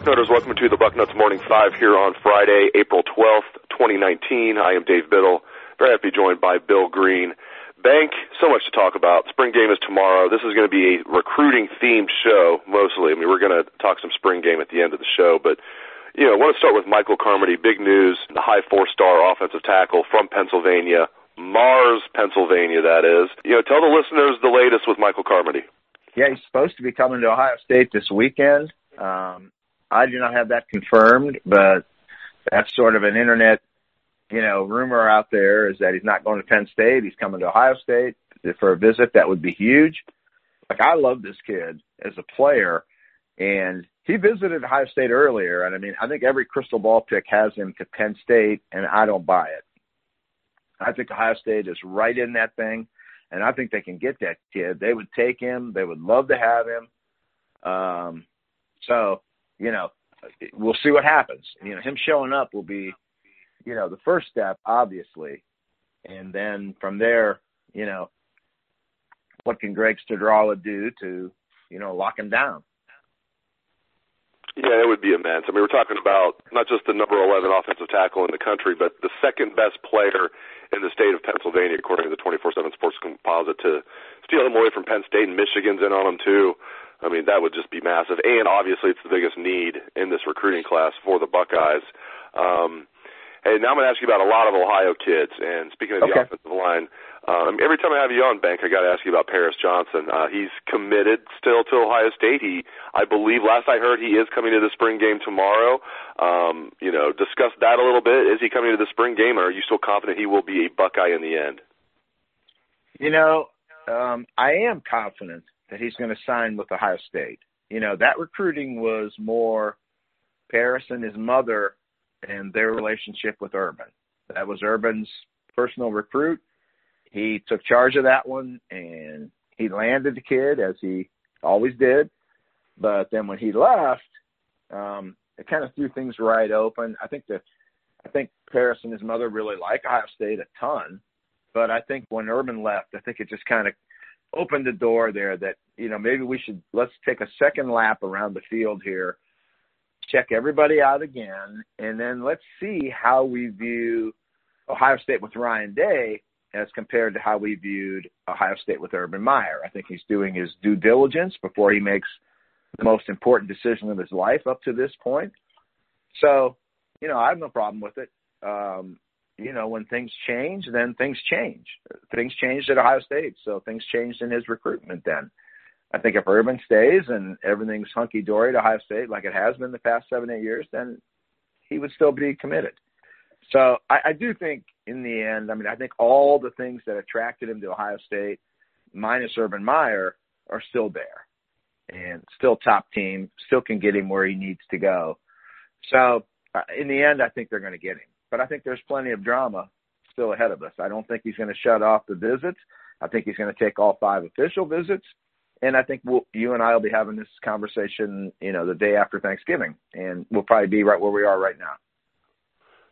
Bucknutters. Welcome to the Bucknuts Morning Five here on Friday, April 12th, 2019. I am Dave Biddle. Very happy to be joined by Bill Green. Bank, so much to talk about. Spring game is tomorrow. This is going to be a recruiting themed show, mostly. I mean, we're going to talk some spring game at the end of the show, but you know, I want to start with Michael Carmody. Big news: the high four-star offensive tackle from Pennsylvania, Mars, Pennsylvania. That is. You know, tell the listeners the latest with Michael Carmody. Yeah, he's supposed to be coming to Ohio State this weekend. Um, I do not have that confirmed, but that's sort of an internet, you know, rumor out there is that he's not going to Penn State. He's coming to Ohio State for a visit. That would be huge. Like I love this kid as a player, and he visited Ohio State earlier. And I mean, I think every crystal ball pick has him to Penn State, and I don't buy it. I think Ohio State is right in that thing, and I think they can get that kid. They would take him. They would love to have him. Um, so, you know, we'll see what happens. You know, him showing up will be, you know, the first step, obviously. And then from there, you know, what can Greg Studrawa do to, you know, lock him down? Yeah, it would be immense. I mean, we're talking about not just the number 11 offensive tackle in the country, but the second best player in the state of Pennsylvania, according to the 24/7 Sports Composite, to steal him away from Penn State and Michigan's in on him too. I mean, that would just be massive. And obviously, it's the biggest need in this recruiting class for the Buckeyes. Um, hey, now I'm going to ask you about a lot of Ohio kids. And speaking of okay. the offensive line, um, every time I have you on, Bank, I got to ask you about Paris Johnson. Uh, he's committed still to Ohio State. He, I believe, last I heard, he is coming to the spring game tomorrow. Um, you know, discuss that a little bit. Is he coming to the spring game, or are you still confident he will be a Buckeye in the end? You know, um, I am confident that he's going to sign with Ohio State. You know, that recruiting was more Paris and his mother and their relationship with Urban. That was Urban's personal recruit. He took charge of that one and he landed the kid as he always did. But then when he left, um, it kind of threw things right open. I think that I think Paris and his mother really like Ohio State a ton, but I think when Urban left, I think it just kind of opened the door there that you know maybe we should let's take a second lap around the field here check everybody out again and then let's see how we view ohio state with ryan day as compared to how we viewed ohio state with urban meyer. I think he's doing his due diligence before he makes the most important decision of his life up to this point. So you know i have no problem with it. Um you know, when things change, then things change. Things changed at Ohio State, so things changed in his recruitment then. I think if Urban stays and everything's hunky dory at Ohio State like it has been the past seven, eight years, then he would still be committed. So I, I do think in the end, I mean, I think all the things that attracted him to Ohio State, minus Urban Meyer, are still there and still top team, still can get him where he needs to go. So uh, in the end, I think they're going to get him but I think there's plenty of drama still ahead of us. I don't think he's going to shut off the visits. I think he's going to take all five official visits, and I think we'll, you and I will be having this conversation, you know, the day after Thanksgiving, and we'll probably be right where we are right now.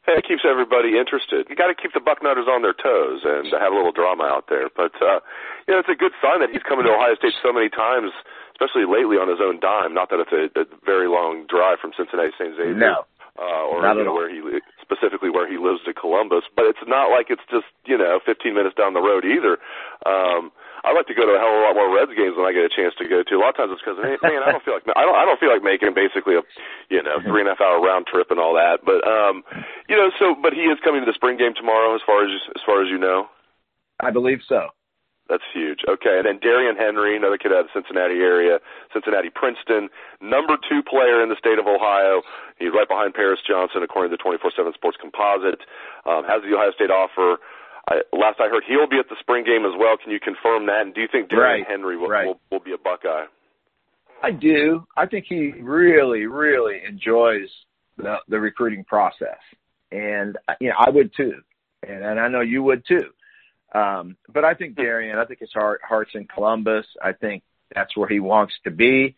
Hey, it keeps everybody interested. You got to keep the Bucknutters on their toes and have a little drama out there. But uh, you know, it's a good sign that he's coming to Ohio State so many times, especially lately on his own dime. Not that it's a, a very long drive from Cincinnati St. Xavier. No uh, or you know, where he specifically where he lives to Columbus. But it's not like it's just you know 15 minutes down the road either. Um, I like to go to a hell of a lot more Reds games when I get a chance to go to. A lot of times it's because man, I don't feel like I don't I don't feel like making basically a you know three and a half hour round trip and all that. But um, you know, so but he is coming to the spring game tomorrow, as far as as far as you know. I believe so. That's huge. Okay, and then Darrion Henry, another kid out of the Cincinnati area, Cincinnati Princeton, number two player in the state of Ohio. He's right behind Paris Johnson, according to the 24/7 Sports Composite. Um, has the Ohio State offer. I, last I heard, he'll be at the spring game as well. Can you confirm that? And do you think Darrion right. Henry will, right. will will be a Buckeye? I do. I think he really, really enjoys the the recruiting process, and you know I would too, and and I know you would too. Um, but I think Darrion, I think his heart heart's in Columbus. I think that's where he wants to be.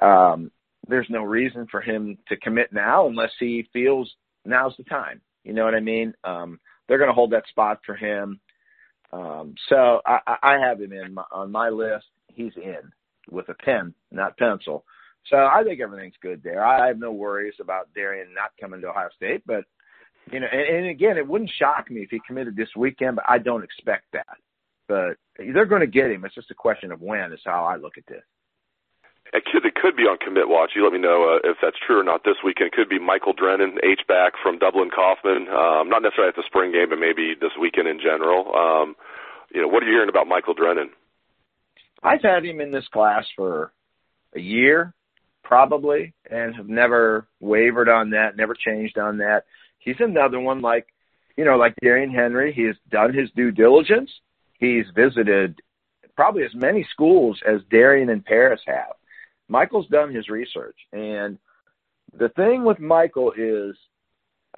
Um, there's no reason for him to commit now unless he feels now's the time. You know what I mean? Um, they're going to hold that spot for him. Um, so I, I have him in my, on my list. He's in with a pen, not pencil. So I think everything's good there. I have no worries about Darrion not coming to Ohio State, but you know, and, and again, it wouldn't shock me if he committed this weekend, but I don't expect that. But they're going to get him. It's just a question of when. Is how I look at this. It could, it could be on commit watch. You let me know uh, if that's true or not this weekend. It could be Michael Drennan, H back from Dublin Coffman. Um, not necessarily at the spring game, but maybe this weekend in general. Um, you know, what are you hearing about Michael Drennan? I've had him in this class for a year, probably, and have never wavered on that, never changed on that. He's another one like, you know, like Darrion Henry. He has done his due diligence. He's visited probably as many schools as Darrion and Paris have. Michael's done his research, and the thing with Michael is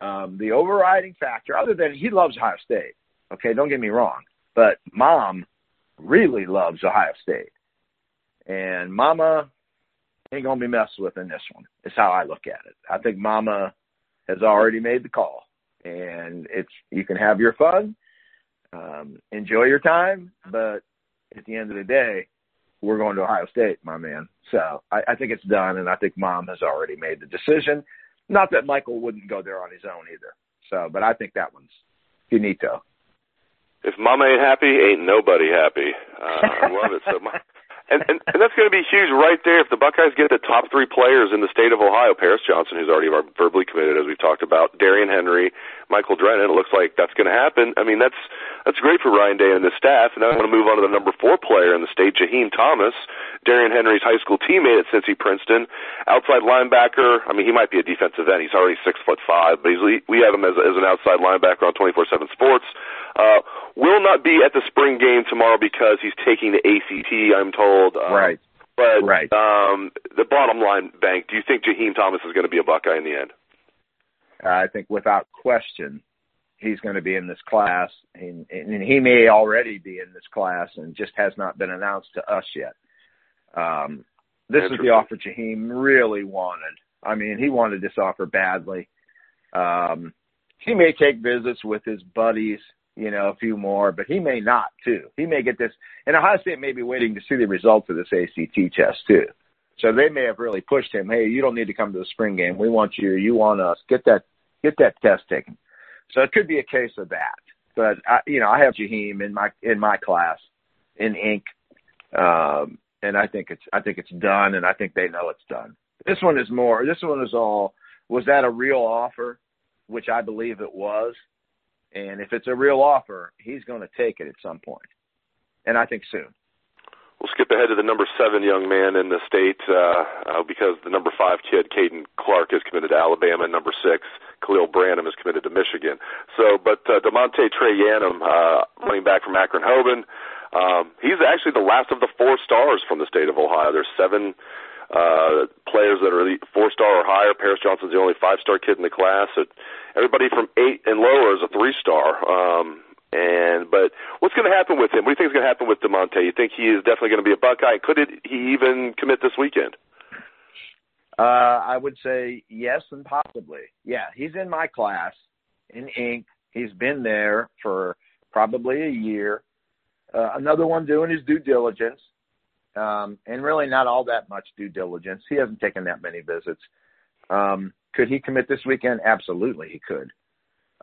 um, the overriding factor, other than he loves Ohio State. Okay, don't get me wrong, but mom really loves Ohio State, and Mama ain't gonna be messed with in this one. Is how I look at it. I think Mama has already made the call, and it's you can have your fun, um, enjoy your time, but at the end of the day, we're going to Ohio State, my man. So I, I think it's done, and I think Mom has already made the decision. Not that Michael wouldn't go there on his own either. So, but I think that one's finito. If Mama ain't happy, ain't nobody happy. Uh, I love it. So my, and, and, and that's going to be huge right there. If the Buckeyes get the top three players in the state of Ohio, Paris Johnson, who's already verbally committed, as we've talked about, Darrion Henry, Michael Drennan, it looks like that's going to happen. I mean, that's that's great for Ryan Day and the staff. And I want to move on to the number four player in the state, Jaheim Thomas, Darrion Henry's high school teammate at Cincy Princeton, outside linebacker. I mean, he might be a defensive end. He's already six foot five, but he's, we have him as, as an outside linebacker on 24/7 Sports. Uh, will not be at the spring game tomorrow because he's taking the ACT. I'm told. Um, right. But right. Um, the bottom line, Bank, do you think Jaheim Thomas is going to be a Buckeye in the end? I think without question, he's going to be in this class, and, and he may already be in this class, and just has not been announced to us yet. Um, this is the offer Jaheim really wanted. I mean, he wanted this offer badly. Um, he may take visits with his buddies you know, a few more, but he may not too. He may get this, and Ohio State may be waiting to see the results of this ACT test too. So they may have really pushed him. Hey, you don't need to come to the spring game. We want you. You want us. Get that. Get that test taken. So it could be a case of that. But I, you know, I have Jaheim in my in my class in ink, um, and I think it's I think it's done, and I think they know it's done. This one is more. This one is all. Was that a real offer? Which I believe it was and if it's a real offer, he's going to take it at some point. and I think soon. We'll skip ahead to the number seven young man in the state uh, uh, because the number five kid, Caden Clark, is committed to Alabama, and number six, Khalil Branham, is committed to Michigan. So, but uh, DeaMonte Trayanum, uh, running back from Akron Hoban, um, he's actually the last of the four stars from the state of Ohio. There's seven uh, players that are four star or higher. Paris Johnson's the only five star kid in the class. It, everybody from eight and lower is a three star. Um, and but what's going to happen with him? What do you think is going to happen with DeaMonte? You think he is definitely going to be a Buckeye? Could it, he even commit this weekend? Uh, I would say yes and possibly. Yeah, he's in my class in ink. He's been there for probably a year. Uh, another one doing his due diligence um, and really not all that much due diligence. He hasn't taken that many visits. Um, could he commit this weekend? Absolutely, he could.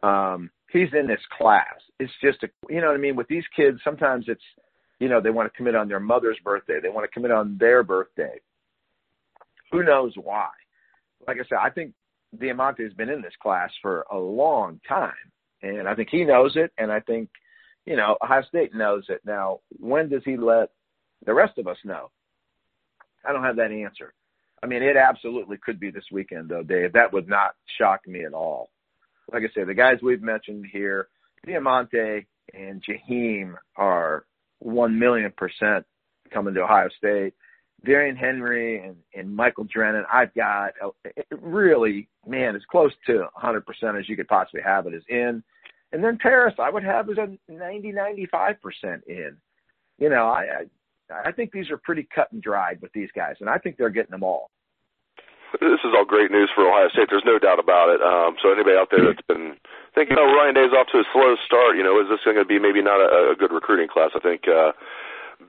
Um, he's in this class. It's just a, you know what I mean. With these kids, sometimes it's, you know, they want to commit on their mother's birthday. They want to commit on their birthday. Who knows why? Like I said, I think DeaMonte has been in this class for a long time, and I think he knows it, and I think, you know, Ohio State knows it. Now, when does he let the rest of us know. I don't have that answer. I mean, it absolutely could be this weekend, though, Dave. That would not shock me at all. Like I said, the guys we've mentioned here, DeaMonte and Jaheim are one million percent coming to Ohio State. Darrion Henry and, and Michael Drennan, I've got uh, really, man, as close to 100% as you could possibly have it is in. And then Paris, I would have as a 90, 95% in. You know, I, I think these are pretty cut and dried with these guys, and I think they're getting them all. This is all great news for Ohio State. There's no doubt about it. Um, so anybody out there that's been thinking, oh, Ryan Day's off to a slow start, you know, is this going to be maybe not a, a good recruiting class? I think uh,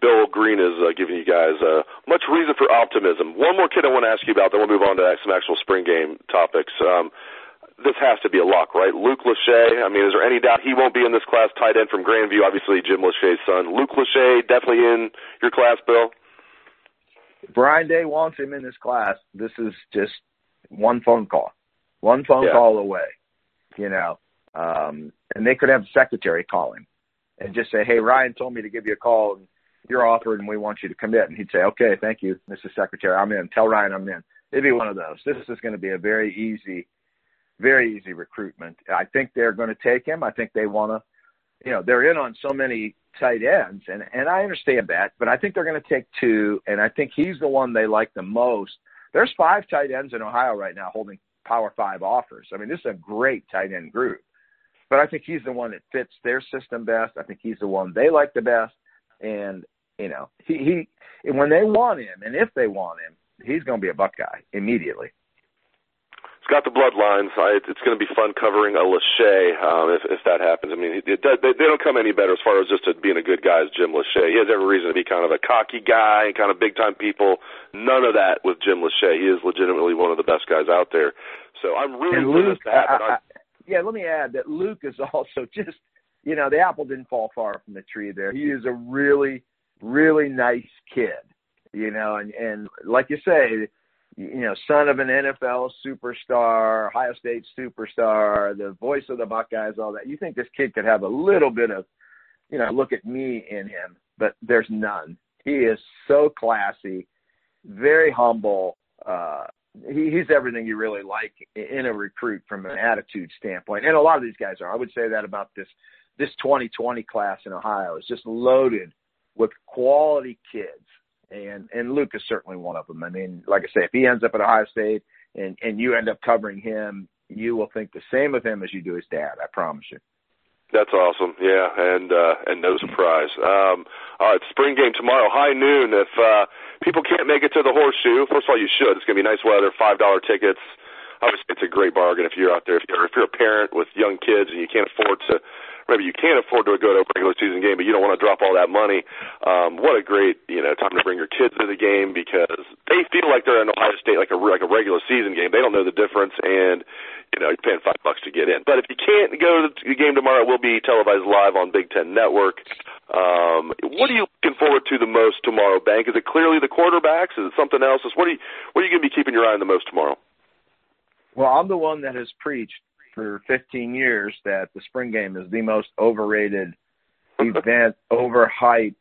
Bill Green is uh, giving you guys uh, much reason for optimism. One more kid I want to ask you about, then we'll move on to some actual spring game topics. Um, this has to be a lock, right? Luke Lachey. I mean, is there any doubt he won't be in this class? Tight end from Grandview, obviously Jim Lachey's son. Luke Lachey definitely in your class, Bill. Ryan Day wants him in this class. This is just one phone call, one phone yeah. call away. You know, um, and they could have the secretary call him and just say, "Hey, Ryan told me to give you a call. And you're offered, and we want you to commit." And he'd say, "Okay, thank you, Mr. Secretary. I'm in. Tell Ryan I'm in." It'd be one of those. This is going to be a very easy very easy recruitment. I think they're going to take him. I think they want to, you know, they're in on so many tight ends, and and I understand that, but I think they're going to take two, and I think he's the one they like the most. There's five tight ends in Ohio right now holding Power Five offers. I mean, this is a great tight end group, but I think he's the one that fits their system best. I think he's the one they like the best, and you know, he he when they want him, and if they want him, he's going to be a Buckeye immediately got the bloodlines. I, it's going to be fun covering a Lachey um, if, if that happens. I mean, it, they, they don't come any better as far as just being a good guy as Jim Lachey. He has every reason to be kind of a cocky guy and kind of big time people. None of that with Jim Lachey. He is legitimately one of the best guys out there. So I'm really and Luke, to happen. I, I, yeah, let me add that Luke is also just, you know, the apple didn't fall far from the tree there. He is a really, really nice kid, you know, and and like you say you know, son of an NFL superstar, Ohio State superstar, the voice of the Buckeyes, all that. You think this kid could have a little bit of, you know, look at me in him, but there's none. He is so classy, very humble. Uh, he, he's everything you really like in a recruit from an attitude standpoint, and a lot of these guys are. I would say that about this this 2020 class in Ohio is just loaded with quality kids and and Luke is certainly one of them. I mean, like I say, if he ends up at Ohio State and and you end up covering him, you will think the same of him as you do his dad. I promise you. That's awesome. Yeah, and uh and no surprise. Um all right, spring game tomorrow, high noon. If uh people can't make it to the horseshoe, first of all you should. It's gonna be nice weather, five dollar tickets. Obviously it's a great bargain if you're out there if you're if you're a parent with young kids and you can't afford to maybe you can't afford to go to a regular season game, but you don't want to drop all that money. Um, what a great you know time to bring your kids to the game because they feel like they're in Ohio State like a like a regular season game. They don't know the difference, and you know you're paying five bucks to get in. But if you can't go to the game tomorrow, it will be televised live on Big Ten Network. Um, what are you looking forward to the most tomorrow, Bank? Is it clearly the quarterbacks? Is it something else? Is What are you what are you going to be keeping your eye on the most tomorrow? Well, I'm the one that has preached for 15 years that the spring game is the most overrated event, overhyped.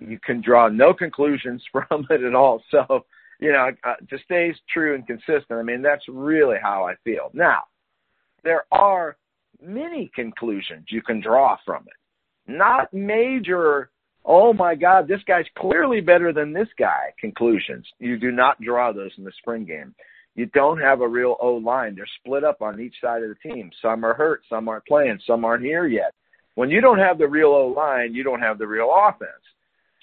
You can draw no conclusions from it at all. So, you know, to stay true and consistent, I mean, that's really how I feel. Now, there are many conclusions you can draw from it. Not major, oh my God, this guy's clearly better than this guy conclusions. You do not draw those in the spring game you don't have a real O line. They're split up on each side of the team. Some are hurt, some aren't playing, some aren't here yet. When you don't have the real O line, you don't have the real offense.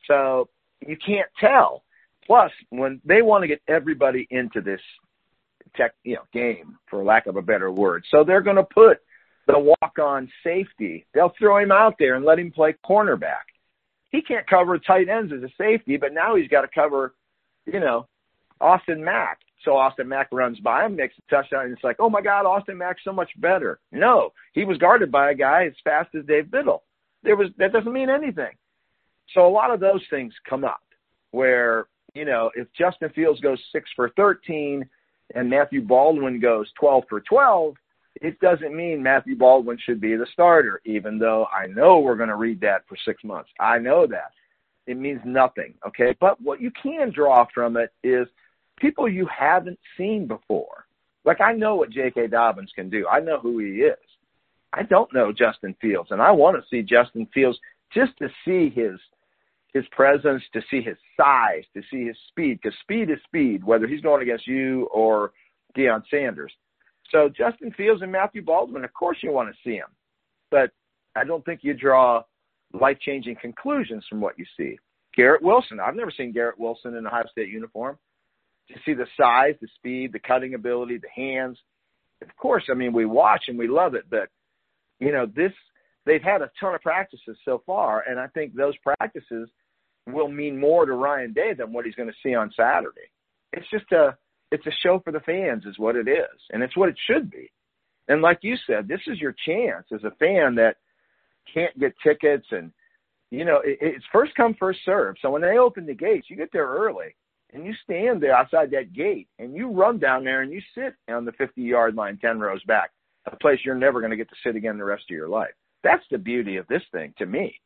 So you can't tell. Plus, when they want to get everybody into this tech, you know, game, for lack of a better word, so they're going to put the walk-on safety. They'll throw him out there and let him play cornerback. He can't cover tight ends as a safety, but now he's got to cover, you know, Austin Mack. So Austin Mack runs by him, makes a touchdown, and it's like, oh my God, Austin Mack's so much better. No, he was guarded by a guy as fast as Dave Biddle. There was that doesn't mean anything. So a lot of those things come up where, you know, if Justin Fields goes six for thirteen and Matthew Baldwin goes twelve for twelve, it doesn't mean Matthew Baldwin should be the starter, even though I know we're going to read that for six months. I know that. It means nothing, okay? But what you can draw from it is – people you haven't seen before. Like I know what J.K. Dobbins can do. I know who he is. I don't know Justin Fields, and I want to see Justin Fields just to see his his presence, to see his size, to see his speed, because speed is speed, whether he's going against you or Deion Sanders. So Justin Fields and Matthew Baldwin, of course you want to see them, but I don't think you draw life changing conclusions from what you see. Garrett Wilson, I've never seen Garrett Wilson in a Ohio State uniform to see the size, the speed, the cutting ability, the hands. Of course, I mean we watch and we love it, but you know this they've had a ton of practices so far, and I think those practices will mean more to Ryan Day than what he's going to see on Saturday. It's just a it's a show for the fans is what it is, and it's what it should be. And like you said, this is your chance as a fan that can't get tickets and you know it, it's first come first serve. So when they open the gates, you get there early and you stand there outside that gate and you run down there and you sit on the 50 yard line 10 rows back, a place you're never going to get to sit again the rest of your life. That's the beauty of this thing to me.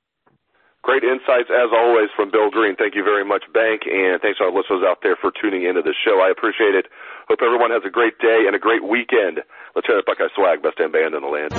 Great insights as always from Bill Green. Thank you very much, Bank, and thanks to our listeners out there for tuning into the show. I appreciate it. Hope everyone has a great day and a great weekend. Let's hear it, Buckeye Swag, best damn band in the land.